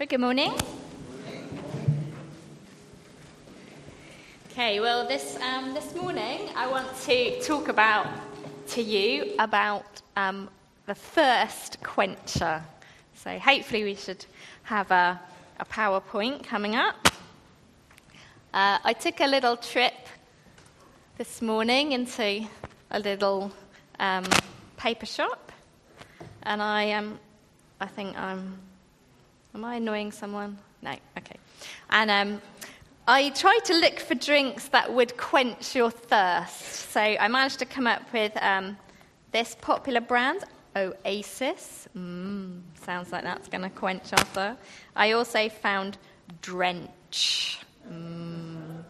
Well, good morning. Okay, well, this, um, this morning I want to talk about to you about um, the thirst quencher. So hopefully we should have a, a PowerPoint coming up. Uh, I took a little trip this morning into a little um, paper shop, and I um, I think I'm. Am I annoying someone? No. Okay. And um, I tried to look for drinks that would quench your thirst. So I managed to come up with um, this popular brand, Oasis. Mm, sounds like that's going to quench our thirst. I also found Drench. Mm.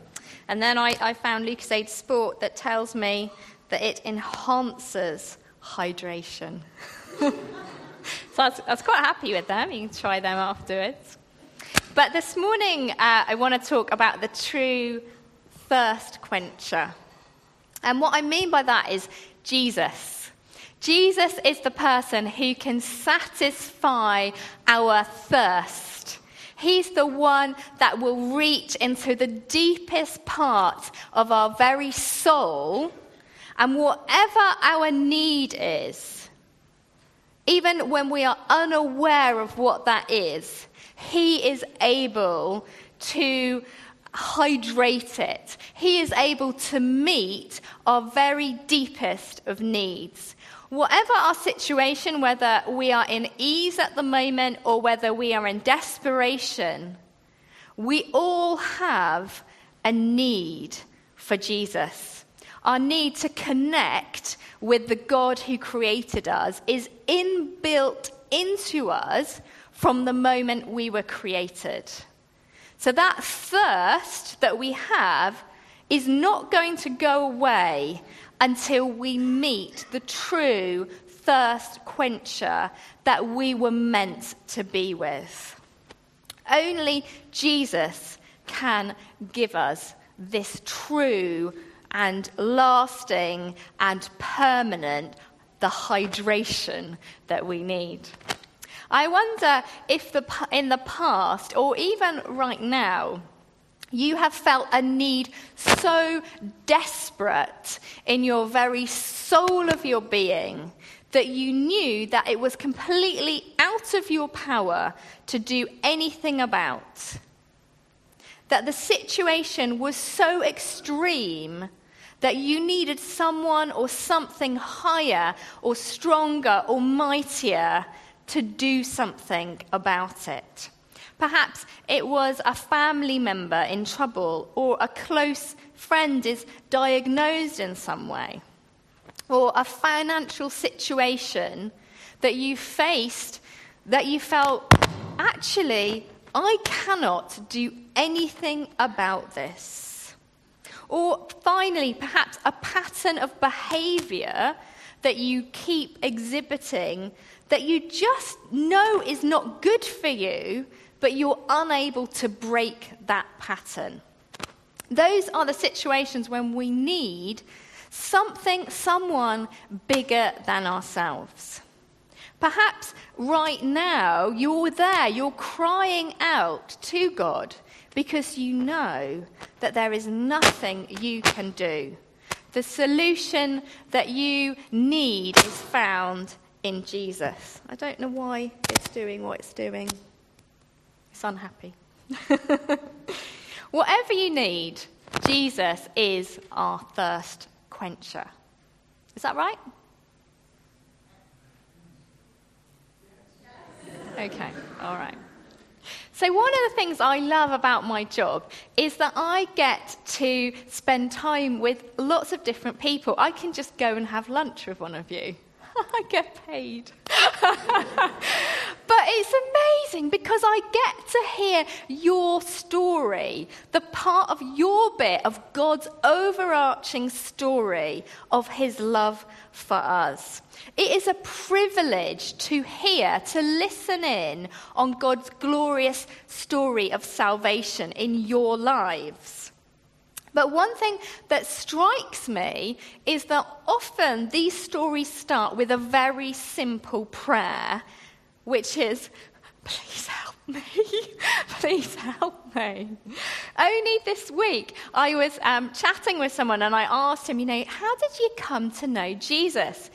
And then I, I found Lucozade Sport that tells me that it enhances hydration. I was, I was, quite happy with them. You can try them afterwards. But this morning, uh, I want to talk about the true thirst quencher. And what I mean by that is Jesus. Jesus is the person who can satisfy our thirst. He's the one that will reach into the deepest part of our very soul and whatever our need is, even when we are unaware of what that is, He is able to hydrate it. He is able to meet our very deepest of needs. Whatever our situation, whether we are in ease at the moment or whether we are in desperation, we all have a need for Jesus our need to connect with the God who created us is inbuilt into us from the moment we were created. So that thirst that we have is not going to go away until we meet the true thirst quencher that we were meant to be with. Only Jesus can give us this true and lasting and permanent the hydration that we need. I wonder if the, in the past, or even right now, you have felt a need so desperate in your very soul of your being that you knew that it was completely out of your power to do anything about. That the situation was so extreme that you needed someone or something higher or stronger or mightier to do something about it. Perhaps it was a family member in trouble or a close friend is diagnosed in some way or a financial situation that you faced that you felt, actually, I cannot do anything about this. Or finally, perhaps a pattern of behavior that you keep exhibiting that you just know is not good for you, but you're unable to break that pattern. Those are the situations when we need something, someone bigger than ourselves. Perhaps right now you're there, you're crying out to God because you know that there is nothing you can do. The solution that you need is found in Jesus. I don't know why it's doing what it's doing. It's unhappy. Whatever you need, Jesus is our thirst quencher. Is that right? Okay, all right. So, one of the things I love about my job is that I get to spend time with lots of different people. I can just go and have lunch with one of you. I get paid. but it's amazing because I get to hear your story, the part of your bit of God's overarching story of his love for us. It is a privilege to hear, to listen in on God's glorious story of salvation in your lives. But one thing that strikes me is that often these stories start with a very simple prayer, which is, Please help me. Please help me. Only this week, I was um, chatting with someone and I asked him, you know, how did you come to know Jesus?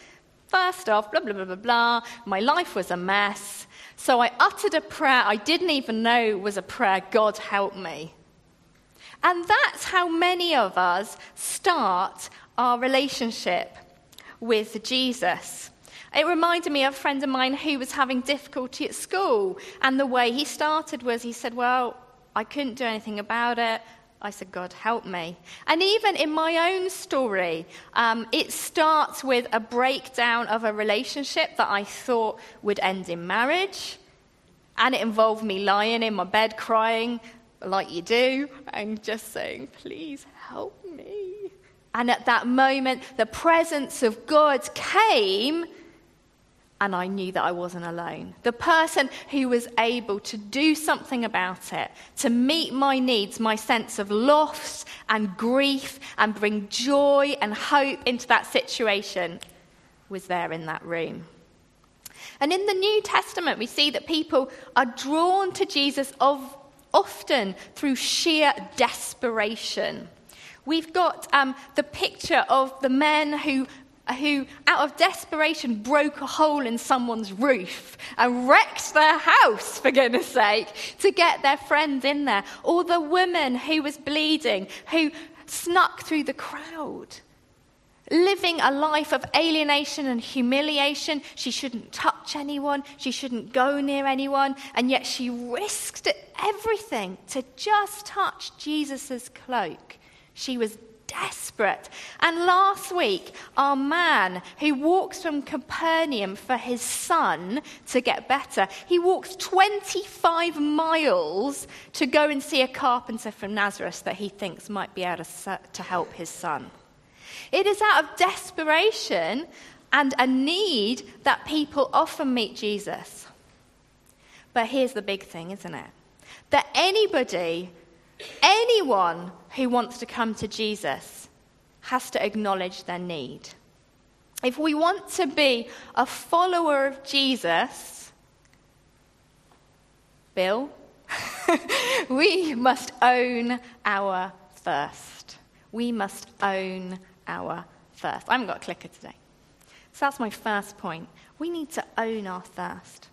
First off, blah, blah, blah, blah, blah. My life was a mess. So I uttered a prayer I didn't even know was a prayer God help me. And that's how many of us start our relationship with Jesus. It reminded me of a friend of mine who was having difficulty at school. And the way he started was he said, Well, I couldn't do anything about it. I said, God, help me. And even in my own story, um, it starts with a breakdown of a relationship that I thought would end in marriage. And it involved me lying in my bed crying, like you do, and just saying, Please help me. And at that moment, the presence of God came and I knew that I wasn't alone. The person who was able to do something about it, to meet my needs, my sense of loss and grief, and bring joy and hope into that situation, was there in that room. And in the New Testament, we see that people are drawn to Jesus of, often through sheer desperation. We've got um, the picture of the men who who, out of desperation, broke a hole in someone's roof and wrecked their house, for goodness sake, to get their friend in there. Or the woman who was bleeding, who snuck through the crowd, living a life of alienation and humiliation. She shouldn't touch anyone, she shouldn't go near anyone, and yet she risked everything to just touch Jesus' cloak. She was desperate. And last week, our man who walks from Capernaum for his son to get better, he walks 25 miles to go and see a carpenter from Nazareth that he thinks might be able to, help his son. It is out of desperation and a need that people often meet Jesus. But here's the big thing, isn't it? That anybody Anyone who wants to come to Jesus has to acknowledge their need. If we want to be a follower of Jesus, Bill, we must own our thirst. We must own our thirst. I haven't got a clicker today. So that's my first point. We need to own our thirst.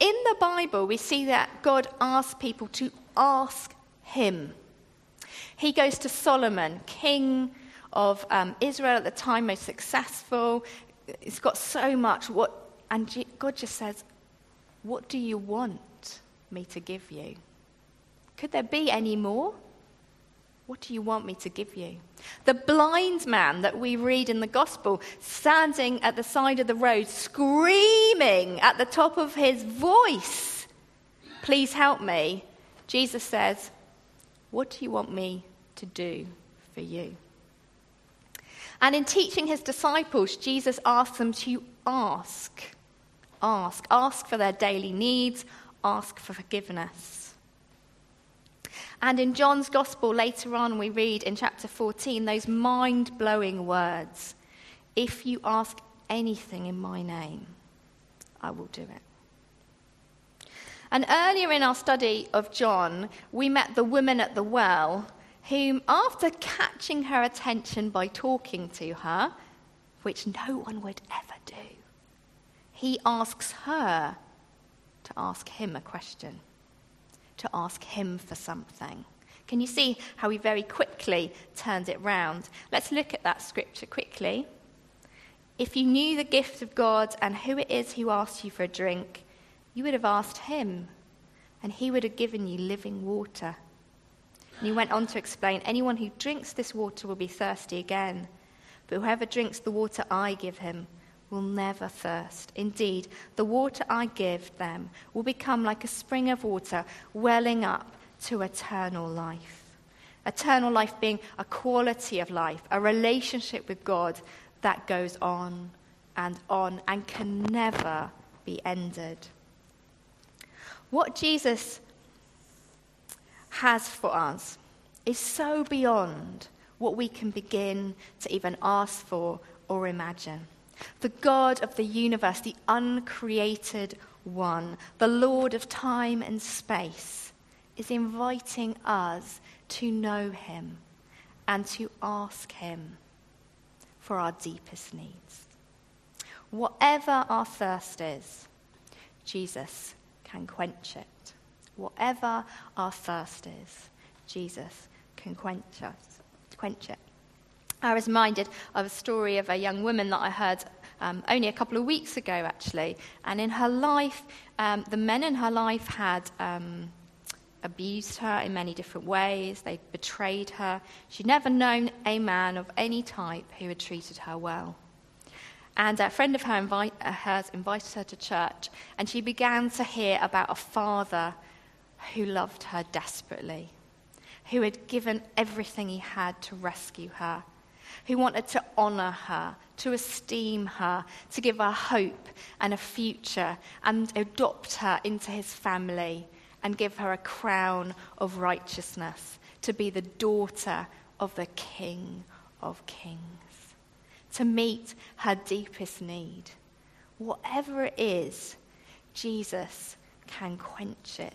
In the Bible, we see that God asks people to ask him. He goes to Solomon, king of um, Israel at the time, most successful. He's got so much. What, and God just says, What do you want me to give you? Could there be any more? What do you want me to give you? The blind man that we read in the gospel, standing at the side of the road, screaming at the top of his voice, Please help me. Jesus says, what do you want me to do for you? And in teaching his disciples, Jesus asked them to ask. Ask. Ask for their daily needs. Ask for forgiveness. And in John's Gospel, later on, we read in chapter 14 those mind blowing words If you ask anything in my name, I will do it. And earlier in our study of John, we met the woman at the well, whom, after catching her attention by talking to her, which no one would ever do, he asks her to ask him a question, to ask him for something. Can you see how he very quickly turned it round? Let's look at that scripture quickly. If you knew the gift of God and who it is who asks you for a drink, you would have asked him, and he would have given you living water. And he went on to explain anyone who drinks this water will be thirsty again, but whoever drinks the water I give him will never thirst. Indeed, the water I give them will become like a spring of water welling up to eternal life. Eternal life being a quality of life, a relationship with God that goes on and on and can never be ended. What Jesus has for us is so beyond what we can begin to even ask for or imagine. The God of the universe, the uncreated one, the Lord of time and space, is inviting us to know him and to ask him for our deepest needs. Whatever our thirst is, Jesus can quench it. Whatever our thirst is, Jesus can quench us, quench it. I was reminded of a story of a young woman that I heard um, only a couple of weeks ago, actually. And in her life, um, the men in her life had um, abused her in many different ways, they betrayed her. She'd never known a man of any type who had treated her well. And a friend of her invite, uh, hers invited her to church, and she began to hear about a father who loved her desperately, who had given everything he had to rescue her, who wanted to honor her, to esteem her, to give her hope and a future, and adopt her into his family and give her a crown of righteousness, to be the daughter of the King of Kings, to meet her deepest need. Whatever it is, Jesus can quench it.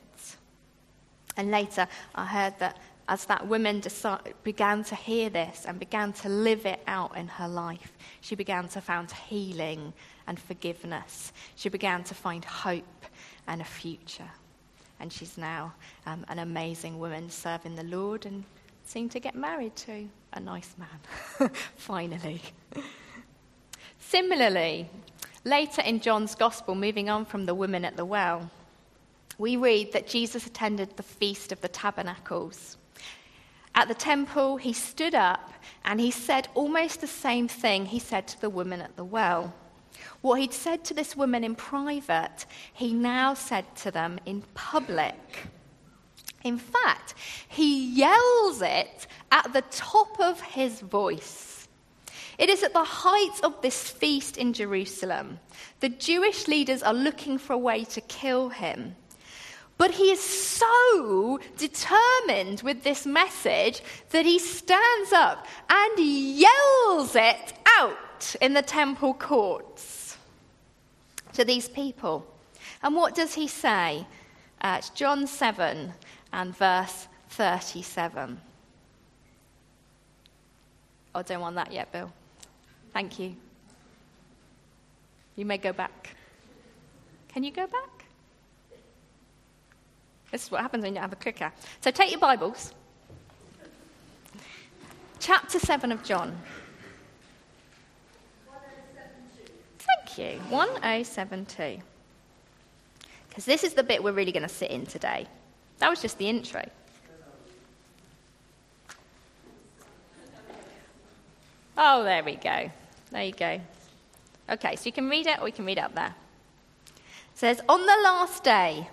And later, I heard that as that woman began to hear this and began to live it out in her life, she began to find healing and forgiveness. She began to find hope and a future. And she's now um, an amazing woman serving the Lord and seemed to get married to a nice man, finally. Similarly, later in John's Gospel, moving on from the woman at the well, we read that Jesus attended the Feast of the Tabernacles. At the temple, he stood up and he said almost the same thing he said to the woman at the well. What he'd said to this woman in private, he now said to them in public. In fact, he yells it at the top of his voice. It is at the height of this feast in Jerusalem. The Jewish leaders are looking for a way to kill him. But he is so determined with this message that he stands up and yells it out in the temple courts to these people. And what does he say? Uh, John 7 and verse 37. Oh, don't want that yet, Bill. Thank you. You may go back. Can you go back? This is what happens when you have a clicker. So take your Bibles. Chapter 7 of John. Thank you. 1072. Because this is the bit we're really going to sit in today. That was just the intro. Oh, there we go. There you go. Okay, so you can read it or you can read it up there. It says, On the last day,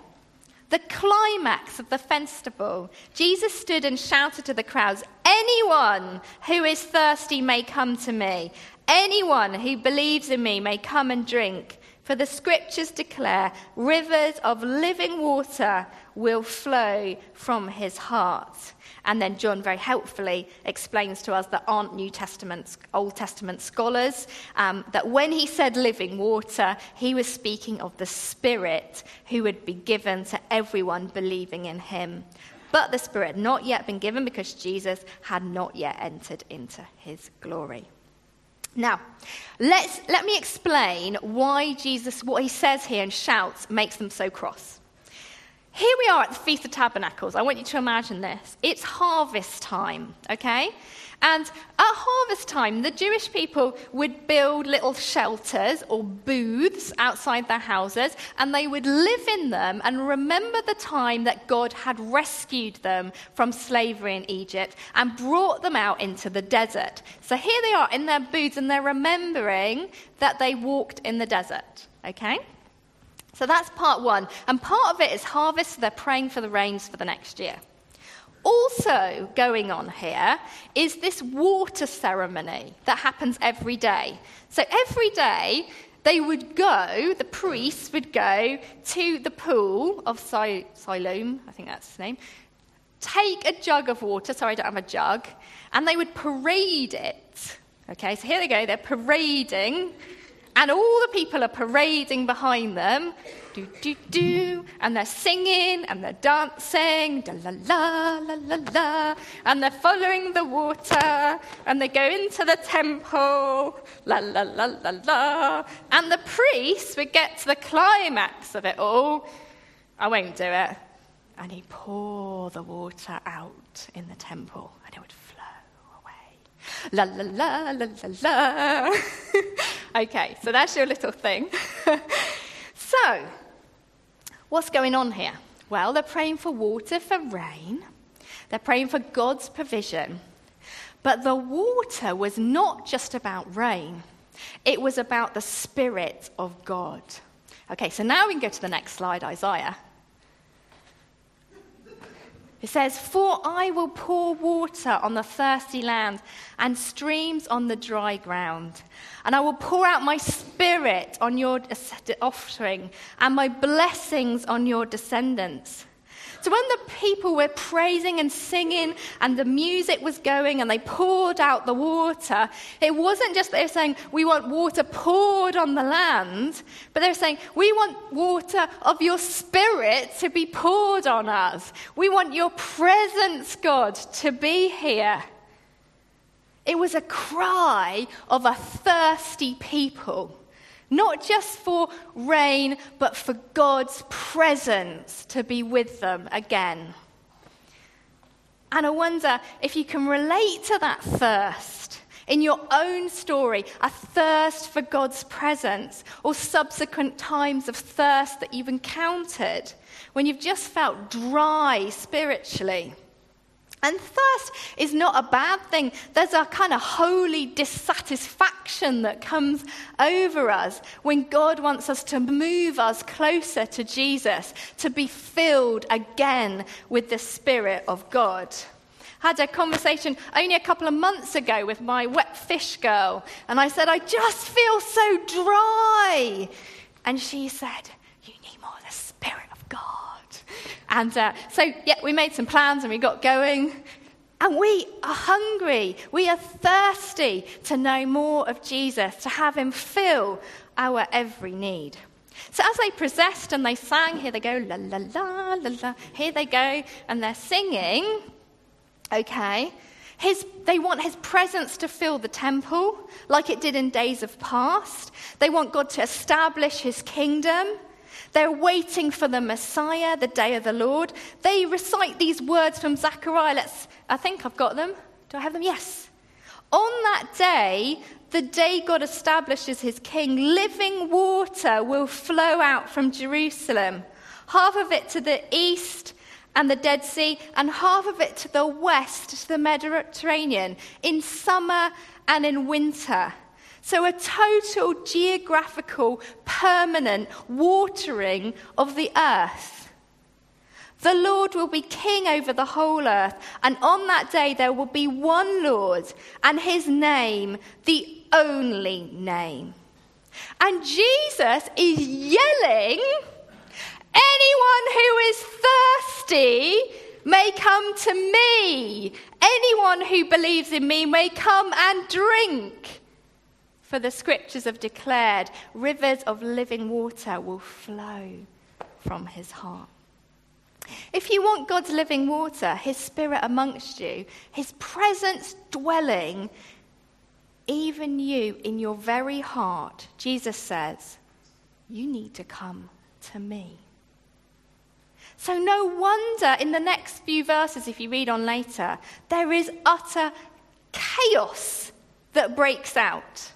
the climax of the festival, Jesus stood and shouted to the crowds, Anyone who is thirsty may come to me. Anyone who believes in me may come and drink. For the scriptures declare rivers of living water will flow from his heart. And then John very helpfully explains to us that aren't New Testament, Old Testament scholars, um, that when he said living water, he was speaking of the Spirit who would be given to everyone believing in him. But the Spirit had not yet been given because Jesus had not yet entered into his glory. Now, let's, let me explain why Jesus, what he says here and shouts, makes them so cross. Here we are at the Feast of Tabernacles. I want you to imagine this. It's harvest time, okay? And at harvest time, the Jewish people would build little shelters or booths outside their houses, and they would live in them and remember the time that God had rescued them from slavery in Egypt and brought them out into the desert. So here they are in their booths, and they're remembering that they walked in the desert, okay? So that's part one. And part of it is harvest, so they're praying for the rains for the next year. Also, going on here is this water ceremony that happens every day. So, every day, they would go, the priests would go to the pool of Siloam, I think that's his name, take a jug of water, sorry, I don't have a jug, and they would parade it. Okay, so here they go, they're parading And all the people are parading behind them, do, do, do, and they're singing and they're dancing, da la la, la la la, and they're following the water, and they go into the temple, la la la la la. And the priest would get to the climax of it all. I won't do it. And he'd pour the water out in the temple, and it would flow away. La la la la la la. okay, so that's your little thing. so, What's going on here? Well, they're praying for water for rain, they're praying for God's provision. But the water was not just about rain, it was about the Spirit of God. Okay, so now we can go to the next slide, Isaiah. It says, For I will pour water on the thirsty land and streams on the dry ground. And I will pour out my spirit on your offspring and my blessings on your descendants. So when the people were praising and singing and the music was going and they poured out the water, it wasn't just they were saying, we want water poured on the land, but they were saying, we want water of your spirit to be poured on us. We want your presence, God, to be here. It was a cry of a thirsty people. Not just for rain, but for God's presence to be with them again. And I wonder if you can relate to that thirst in your own story, a thirst for God's presence, or subsequent times of thirst that you've encountered when you've just felt dry spiritually. And thirst is not a bad thing. There's a kind of holy dissatisfaction that comes over us when God wants us to move us closer to Jesus, to be filled again with the Spirit of God. Had a conversation only a couple of months ago with my wet fish girl, and I said, I just feel so dry. And she said, You need more of the Spirit of God. And uh, so, yeah, we made some plans and we got going. And we are hungry. We are thirsty to know more of Jesus, to have him fill our every need. So as they possessed and they sang, here they go, la la la la la. Here they go, and they're singing. Okay. His, they want his presence to fill the temple like it did in days of past. They want God to establish his kingdom. They're waiting for the Messiah, the day of the Lord. They recite these words from Zechariah. Let's, I think I've got them. Do I have them? Yes. On that day, the day God establishes his king, living water will flow out from Jerusalem, half of it to the east and the Dead Sea, and half of it to the west, to the Mediterranean, in summer and in winter. So, a total geographical, permanent watering of the earth. The Lord will be king over the whole earth, and on that day there will be one Lord, and his name, the only name. And Jesus is yelling, Anyone who is thirsty may come to me. Anyone who believes in me may come and drink. For the scriptures have declared rivers of living water will flow from his heart. If you want God's living water, his spirit amongst you, his presence dwelling, even you in your very heart, Jesus says, you need to come to me. So, no wonder in the next few verses, if you read on later, there is utter chaos that breaks out.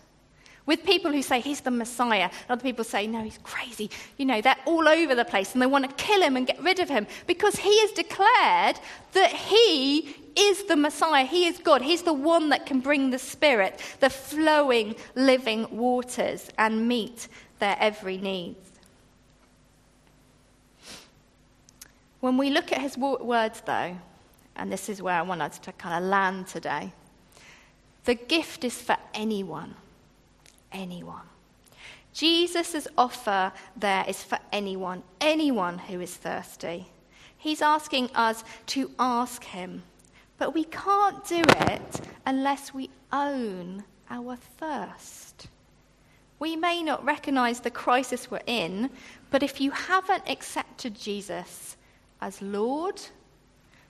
With people who say he's the Messiah, other people say, no, he's crazy. You know, they're all over the place and they want to kill him and get rid of him because he has declared that he is the Messiah. He is God. He's the one that can bring the Spirit, the flowing, living waters, and meet their every need. When we look at his words, though, and this is where I want us to kind of land today, the gift is for anyone anyone. Jesus' offer there is for anyone, anyone who is thirsty. He's asking us to ask him, but we can't do it unless we own our thirst. We may not recognize the crisis we're in, but if you haven't accepted Jesus as Lord,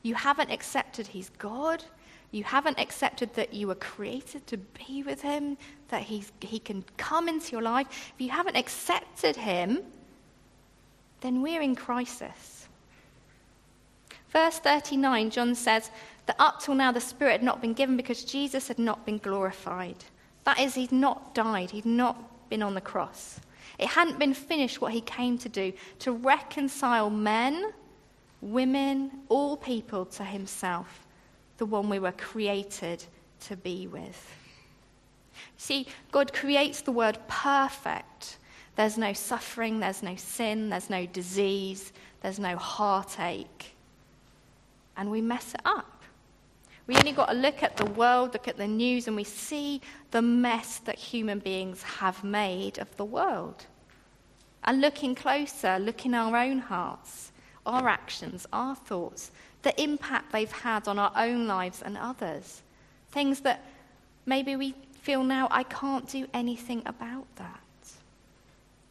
you haven't accepted He's God, you haven't accepted that you were created to be with Him, that he's, He can come into your life, if you haven't accepted Him, then we're in crisis. Verse 39, John says that up till now the Spirit had not been given because Jesus had not been glorified. That is, he'd not died, he'd not been on the cross. It hadn't been finished what he came to do to reconcile men, women, all people to himself, the one we were created to be with. See, God creates the word perfect. There's no suffering, there's no sin, there's no disease, there's no heartache. And we mess it up. We only got to look at the world, look at the news, and we see the mess that human beings have made of the world. And looking closer, look in our own hearts, our actions, our thoughts, the impact they've had on our own lives and others. Things that maybe we feel now, I can't do anything about that.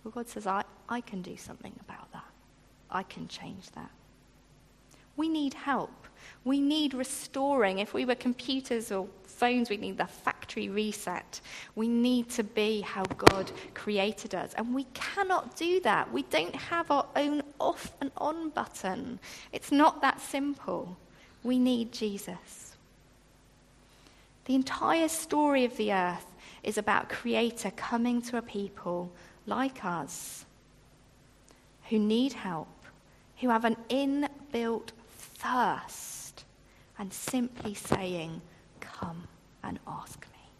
Well, God says, I, I can do something about that. I can change that. We need help. We need restoring. If we were computers or phones, we need the factory reset. We need to be how God created us. And we cannot do that. We don't have our own off and on button. It's not that simple. We need Jesus. The entire story of the earth is about Creator coming to a people like us who need help, who have an inbuilt thirst and simply saying, Come and ask me.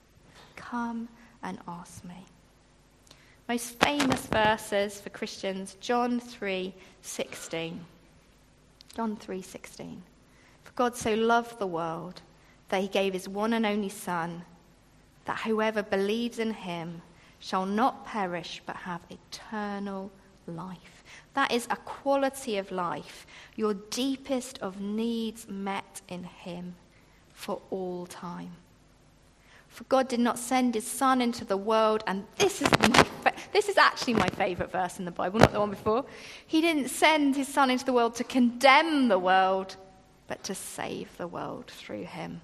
Come and ask me. Most famous verses for Christians, John 3:16. John 3:16. For God so loved the world that he gave his one and only son that whoever believes in him shall not perish but have eternal life. That is a quality of life, your deepest of needs met in Him for all time. For God did not send His Son into the world, and this is, my fa- this is actually my favorite verse in the Bible, not the one before. He didn't send His Son into the world to condemn the world, but to save the world through Him.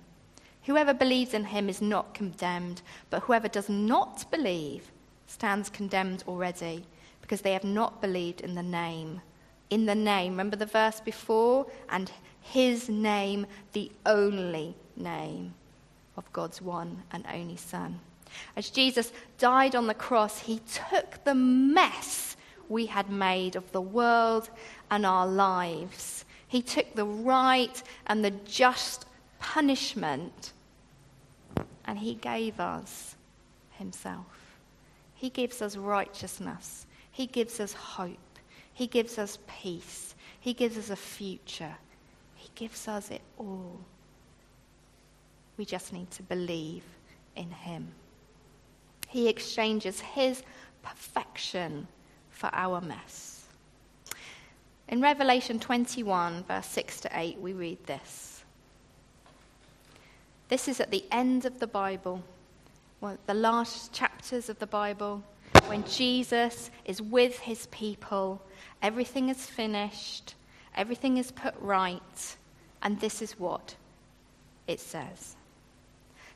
Whoever believes in Him is not condemned, but whoever does not believe stands condemned already because they have not believed in the name. In the name, remember the verse before? And his name, the only name of God's one and only Son. As Jesus died on the cross, he took the mess we had made of the world and our lives. He took the right and the just punishment and he gave us himself. He gives us righteousness. He gives us hope. He gives us peace. He gives us a future. He gives us it all. We just need to believe in Him. He exchanges His perfection for our mess. In Revelation 21, verse 6 to 8, we read this. This is at the end of the Bible, well, the last chapters of the Bible when Jesus is with his people, everything is finished, everything is put right, and this is what it says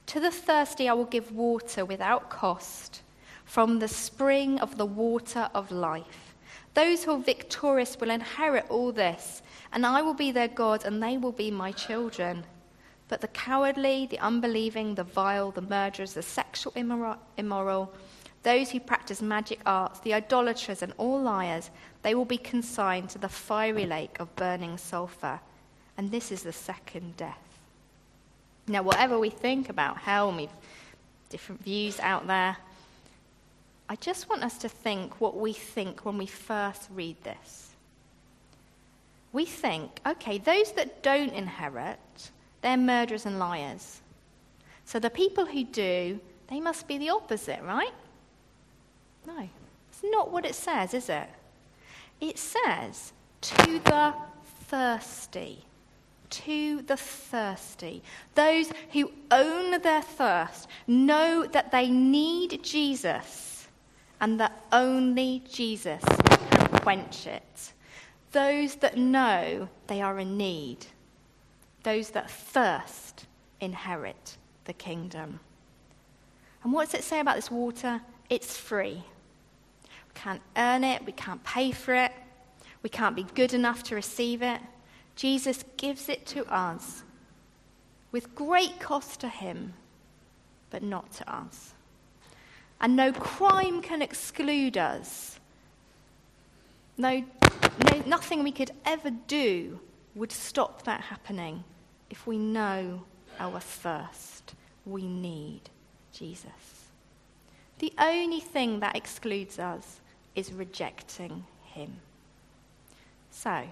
To the thirsty, I will give water without cost from the spring of the water of life. Those who are victorious will inherit all this, and I will be their God, and they will be my children. But the cowardly, the unbelieving, the vile, the murderers, the sexual immoral, those who practice magic arts, the idolaters, and all liars, they will be consigned to the fiery lake of burning sulfur. And this is the second death. Now, whatever we think about hell, we've different views out there, I just want us to think what we think when we first read this. We think, okay, those that don't inherit, they're murderers and liars. So the people who do, they must be the opposite, right? No, it's not what it says, is it? It says, to the thirsty. To the thirsty. Those who own their thirst, know that they need Jesus, and that only Jesus can quench it. Those that know they are in need, those that thirst inherit the kingdom. And what does it say about this water? It's free. We can't earn it, we can't pay for it, we can't be good enough to receive it. Jesus gives it to us with great cost to him, but not to us. And no crime can exclude us. No, no, nothing we could ever do would stop that happening if we know our thirst. We need Jesus. The only thing that excludes us is rejecting him. So,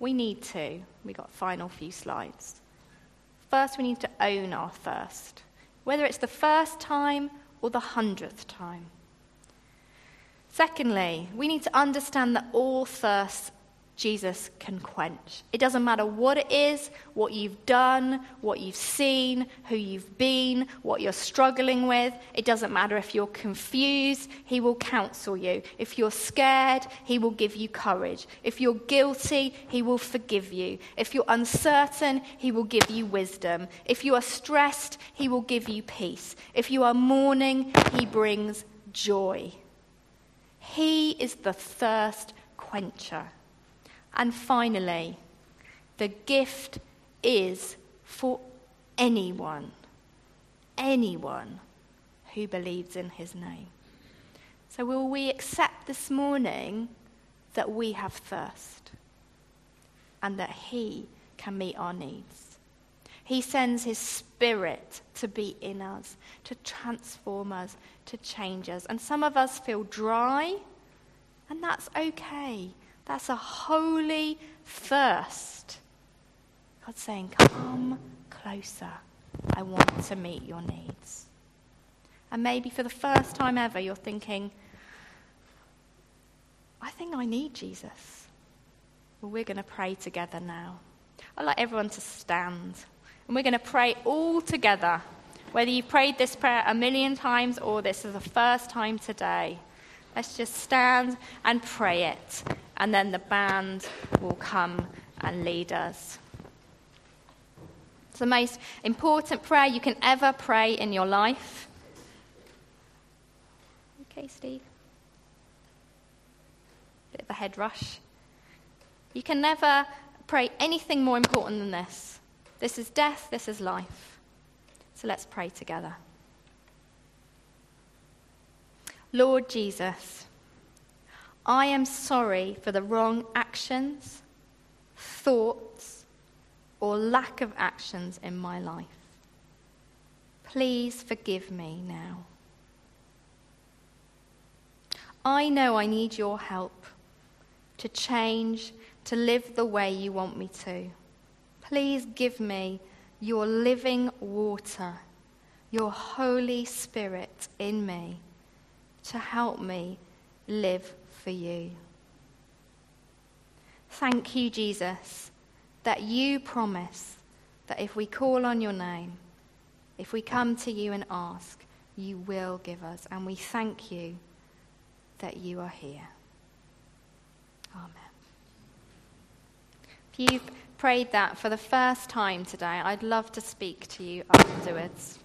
we need to, We've got final few slides. First, we need to own our thirst, whether it's the first time or the hundredth time. Secondly, we need to understand that all thirst Jesus can quench. It doesn't matter what it is, what you've done, what you've seen, who you've been, what you're struggling with. It doesn't matter if you're confused, He will counsel you. If you're scared, He will give you courage. If you're guilty, He will forgive you. If you're uncertain, He will give you wisdom. If you are stressed, He will give you peace. If you are mourning, He brings joy. He is the thirst quencher. And finally, the gift is for anyone, anyone who believes in his name. So, will we accept this morning that we have thirst and that he can meet our needs? He sends his spirit to be in us, to transform us, to change us. And some of us feel dry, and that's okay. That's a holy thirst. God's saying, Come closer. I want to meet your needs. And maybe for the first time ever, you're thinking, I think I need Jesus. Well, we're going to pray together now. I'd like everyone to stand. And we're going to pray all together. Whether you've prayed this prayer a million times or this is the first time today, let's just stand and pray it and then the band will come and lead us. It's the most important prayer you can ever pray in your life. Okay, Steve? Bit of a head rush. You can never pray anything more important than this. This is death, this is life. So let's pray together. Lord Jesus, I am sorry for the wrong actions, thoughts, or lack of actions in my life. Please forgive me now. I know I need your help to change, to live the way you want me to. Please give me your living water, your Holy Spirit in me to help me live for you. Thank you, Jesus, that you promise that if we call on your name, if we come to you and ask, you will give us. And we thank you that you are here. Amen. If you've prayed that for the first time today, I'd love to speak to you afterwards.